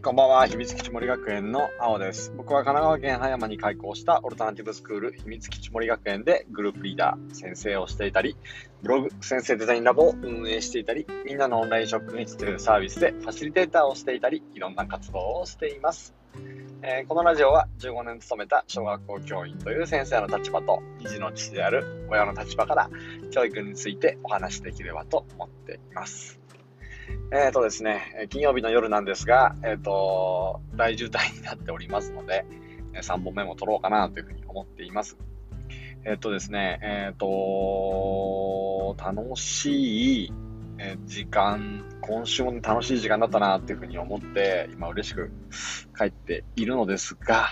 い、こんばんは。秘密基地森学園の青です。僕は神奈川県葉山に開校したオルタナティブスクール秘密基地森学園でグループリーダー、先生をしていたり、ブログ、先生デザインラボを運営していたり、みんなのオンラインショップに作れるサービスでファシリテーターをしていたり、いろんな活動をしています。えー、このラジオは15年勤めた小学校教員という先生の立場と、二児の父である親の立場から教育についてお話しできればと思っています。えっ、ー、とですね、金曜日の夜なんですが、えっ、ー、と、大渋滞になっておりますので、3本目も撮ろうかなというふうに思っています。えっ、ー、とですね、えっ、と、楽しい時間、今週も楽しい時間だったなっていうふうに思って、今嬉しく帰っているのですが、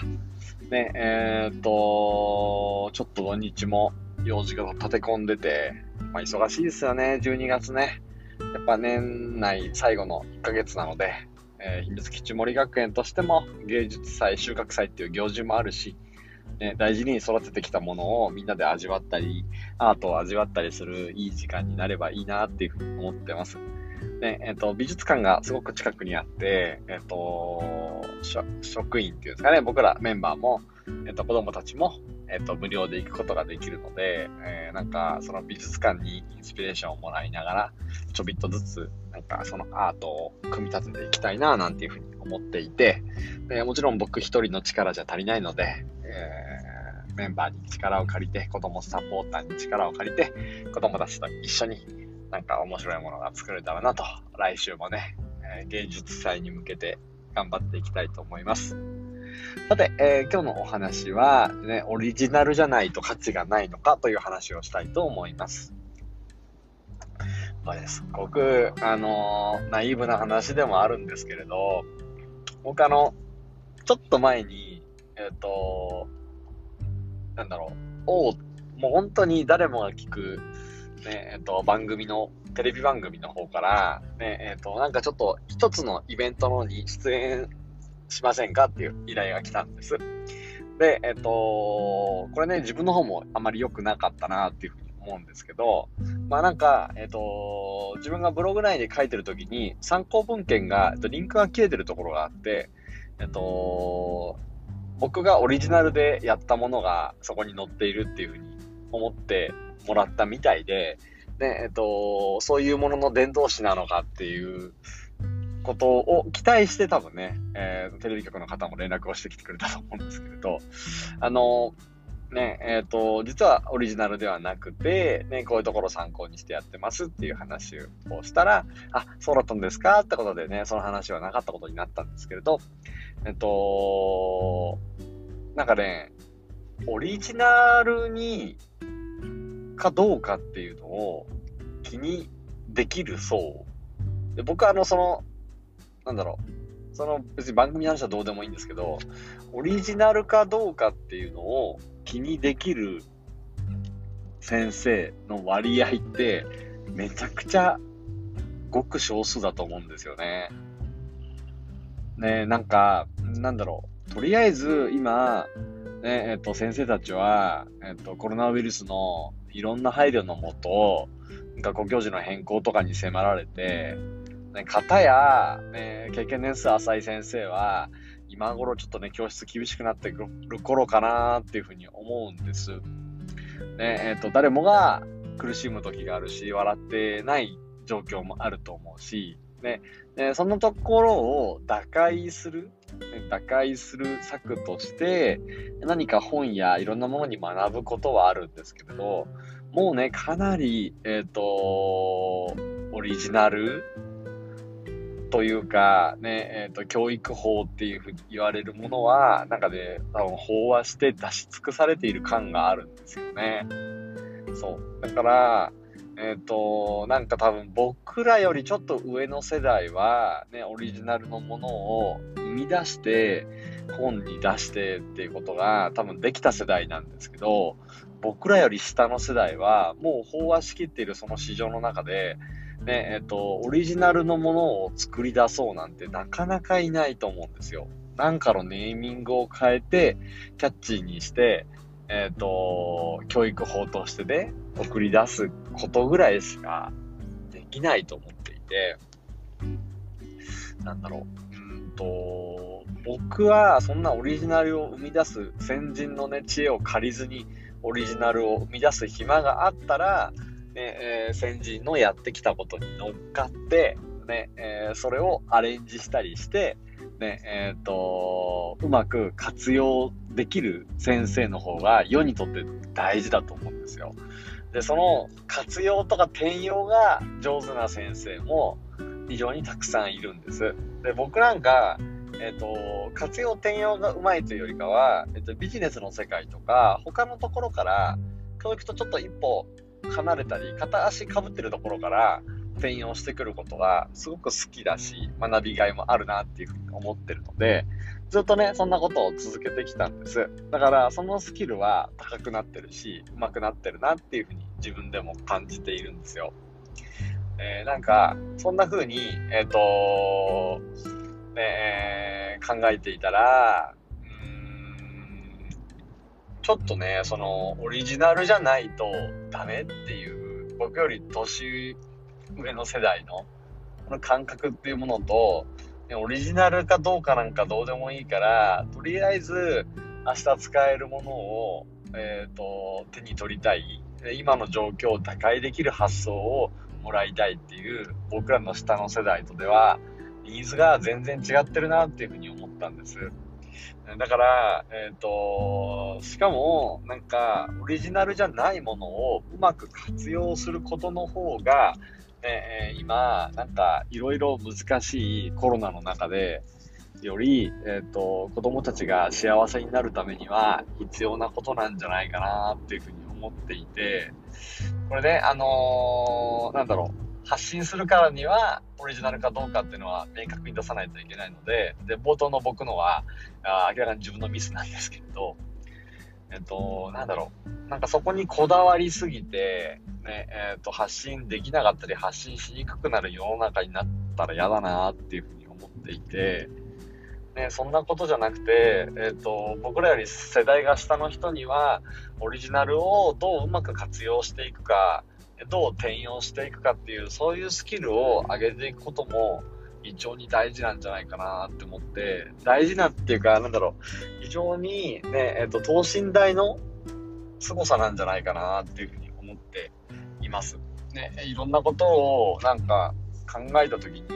ね、えっ、と、ちょっと土日も用事が立て込んでて、まあ忙しいですよね、12月ね。やっぱ年内最後の1ヶ月なので、えー、秘密基地森学園としても芸術祭、収穫祭っていう行事もあるし、ね、大事に育ててきたものをみんなで味わったり、アートを味わったりするいい時間になればいいなっていうふうに思ってます。ね、え、ー、と、美術館がすごく近くにあって、え、ー、と、職員っていうんですかね、僕らメンバーも、えっ、ー、と、子供たちも、えっと、無料で行くことができるので、えー、なんか、その美術館にインスピレーションをもらいながら、ちょびっとずつ、なんか、そのアートを組み立てていきたいな、なんていうふうに思っていて、でもちろん僕一人の力じゃ足りないので、えー、メンバーに力を借りて、子供サポーターに力を借りて、子供たちと一緒になんか面白いものが作れたらなと、来週もね、えー、芸術祭に向けて頑張っていきたいと思います。さて、えー、今日のお話は、ね、オリジナルじゃないと価値がないのかという話をしたいと思います。これすごく、あのー、ナイーブな話でもあるんですけれど、僕あの、ちょっと前に、えっ、ー、と、なんだろう、おもう本当に誰もが聞く、ね、えっ、ー、と、番組の、テレビ番組の方から、ね、えっ、と、なんかちょっと一つのイベントのに出演しませんかっていう依頼が来たんです。で、えっと、これね、自分の方もあまり良くなかったなっていうふうに思うんですけど、まあなんか、えっと、自分がブログ内で書いてる時に参考文献が、えっと、リンクが切れてるところがあって、えっと、僕がオリジナルでやったものがそこに載っているっていうふうに思ってもらったみたいで、で、えっと、そういうものの伝道師なのかっていうことを期待して多分ね、えー、テレビ局の方も連絡をしてきてくれたと思うんですけれど、あのね、えっ、ー、と、実はオリジナルではなくて、ね、こういうところ参考にしてやってますっていう話をしたら、あ、そうだったんですかってことでね、その話はなかったことになったんですけれど、えっ、ー、と、なんかね、オリジナルに、かどうかっていうのを気にできる層。で僕はあの、その、なんだろう、その別に番組の話はどうでもいいんですけど、オリジナルかどうかっていうのを気にできる先生の割合ってめちゃくちゃごく少数だと思うんですよね。ねなんか、なんだろう、とりあえず今、ね、えっ、と、先生たちは、えっ、と、コロナウイルスのいろんな配慮のもと、学校教授の変更とかに迫られて、ね、方や、ね、経験年数浅い先生は、今頃ちょっとね、教室厳しくなってくる頃かなっていうふうに思うんです。ね、えっ、ー、と、誰もが苦しむ時があるし、笑ってない状況もあると思うし、ね、ねそのところを打開する、ね、打開する策として、何か本やいろんなものに学ぶことはあるんですけれど、もうね、かなり、えっ、ー、と、オリジナルというか、ね、えっ、ー、と、教育法っていうふうに言われるものは、なんかね、多分飽和して出し尽くされている感があるんですよね。そう。だから、えっ、ー、と、なんか多分僕らよりちょっと上の世代は、ね、オリジナルのものを生み出して、本に出してっていうことが多分できた世代なんですけど、僕らより下の世代は、もう飽和しきっているその市場の中で、ね、えっと、オリジナルのものを作り出そうなんてなかなかいないと思うんですよ。なんかのネーミングを変えて、キャッチーにして、えっ、と、教育法としてね、送り出すことぐらいしかできないと思っていて、なんだろう。うんと、僕はそんなオリジナルを生み出す先人のね、知恵を借りずにオリジナルを生み出す暇があったら、ねえー、先人のやってきたことに乗っかって、ねえー、それをアレンジしたりして、ねえーと、うまく活用できる先生の方が世にとって大事だと思うんですよ。でその活用とか転用が上手な先生も非常にたくさんいるんです。で僕なんか、えーと、活用転用がうまいというよりかは、えーとビジネスの世界とか他のところから教育とちょっと一歩離れたり片足かぶってるところから転用してくることがすごく好きだし、学びがいもあるなっていうふうに思ってるので、ずっとね、そんなことを続けてきたんです。だから、そのスキルは高くなってるし、上手くなってるなっていうふうに自分でも感じているんですよ。えー、なんか、そんな風に、えっ、ー、とね、えー、考えていたら、ちょっとね、その、オリジナルじゃないとダメっていう、僕より年上の世代の、この感覚っていうものと、オリジナルかどうかなんかどうでもいいから、とりあえず明日使えるものを、え、ー、と、手に取りたい。今の状況を打開できる発想をもらいたいっていう僕らの下の世代とではニーズが全然違ってるなっていうふうに思ったんです。だから、えっ、ー、と、しかも、なんか、オリジナルじゃないものをうまく活用することの方が、ね、今、なんかいろいろ難しいコロナの中で、より、えっ、ー、と、子供たちが幸せになるためには必要なことなんじゃないかなっていうふうに思っていて、これね、あのー、なんだろう、発信するからにはオリジナルかどうかっていうのは明確に出さないといけないので、で、冒頭の僕のは、あ明らかに自分のミスなんですけれど、えっと、なんだろう。なんかそこにこだわりすぎて、ね、えっと、発信できなかったり、発信しにくくなる世の中になったら嫌だなっていうふうに思っていて、ね、そんなことじゃなくて、えっと、僕らより世代が下の人には、オリジナルをどううまく活用していくか、どう転用していくかっていう、そういうスキルを上げていくことも、非常に大事なんじゃないかなって思って、大事なっていうか、なんだろう、非常にね、えっ、と、等身大の凄さなんじゃないかなっていうふうに思っています。ね、いろんなことをなんか考えた時に、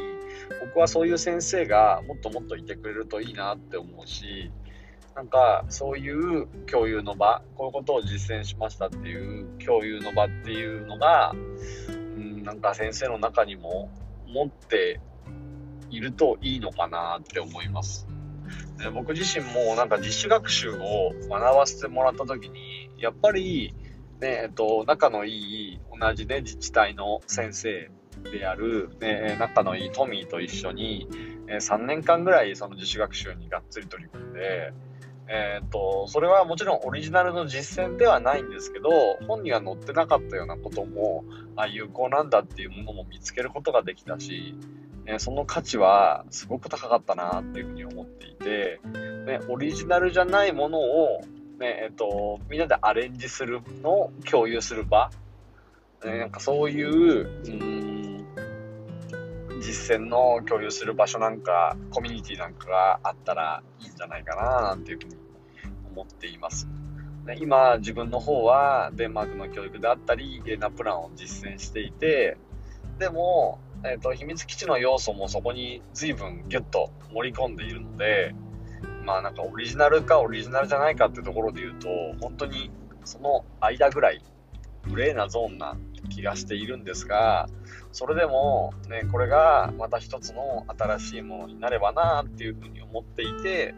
僕はそういう先生がもっともっといてくれるといいなって思うし、なんかそういう共有の場、こういうことを実践しましたっていう共有の場っていうのが、うん、なんか先生の中にも持っているといいのかなって思います。で僕自身もなんか自主学習を学ばせてもらった時に、やっぱり、ね、えっと、仲のいい同じね、自治体の先生である、ね、仲のいいトミーと一緒に、3年間ぐらいその自主学習にがっつり取り組んで、えー、っと、それはもちろんオリジナルの実践ではないんですけど、本には載ってなかったようなことも、あ、有効なんだっていうものも見つけることができたし、えその価値はすごく高かったなっていうふうに思っていて、ね、オリジナルじゃないものを、ねえっと、みんなでアレンジするのを共有する場、ね、なんかそういう、うん実践の共有する場所なんかコミュニティなんかがあったらいいんじゃないかななんていうふうに思っています。今自分の方はデンマークの教育であったりゲーナプランを実践していてでもえっ、ー、と、秘密基地の要素もそこに随分ギュッと盛り込んでいるので、まあなんかオリジナルかオリジナルじゃないかってところで言うと、本当にその間ぐらい、グレーなゾーンな気がしているんですが、それでもね、これがまた一つの新しいものになればなっていうふうに思っていて、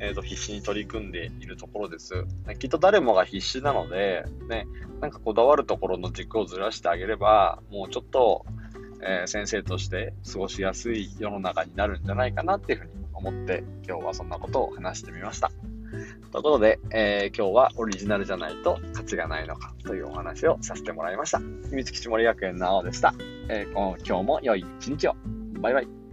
えー、と必死に取り組んでいるところです、ね。きっと誰もが必死なので、ね、なんかこだわるところの軸をずらしてあげれば、もうちょっとえー、先生として過ごしやすい世の中になるんじゃないかなっていうふうに思って今日はそんなことを話してみました。ということで、えー、今日はオリジナルじゃないと価値がないのかというお話をさせてもらいました。秘密基地森学園の青でした。えー、今日も良い一日を。バイバイ。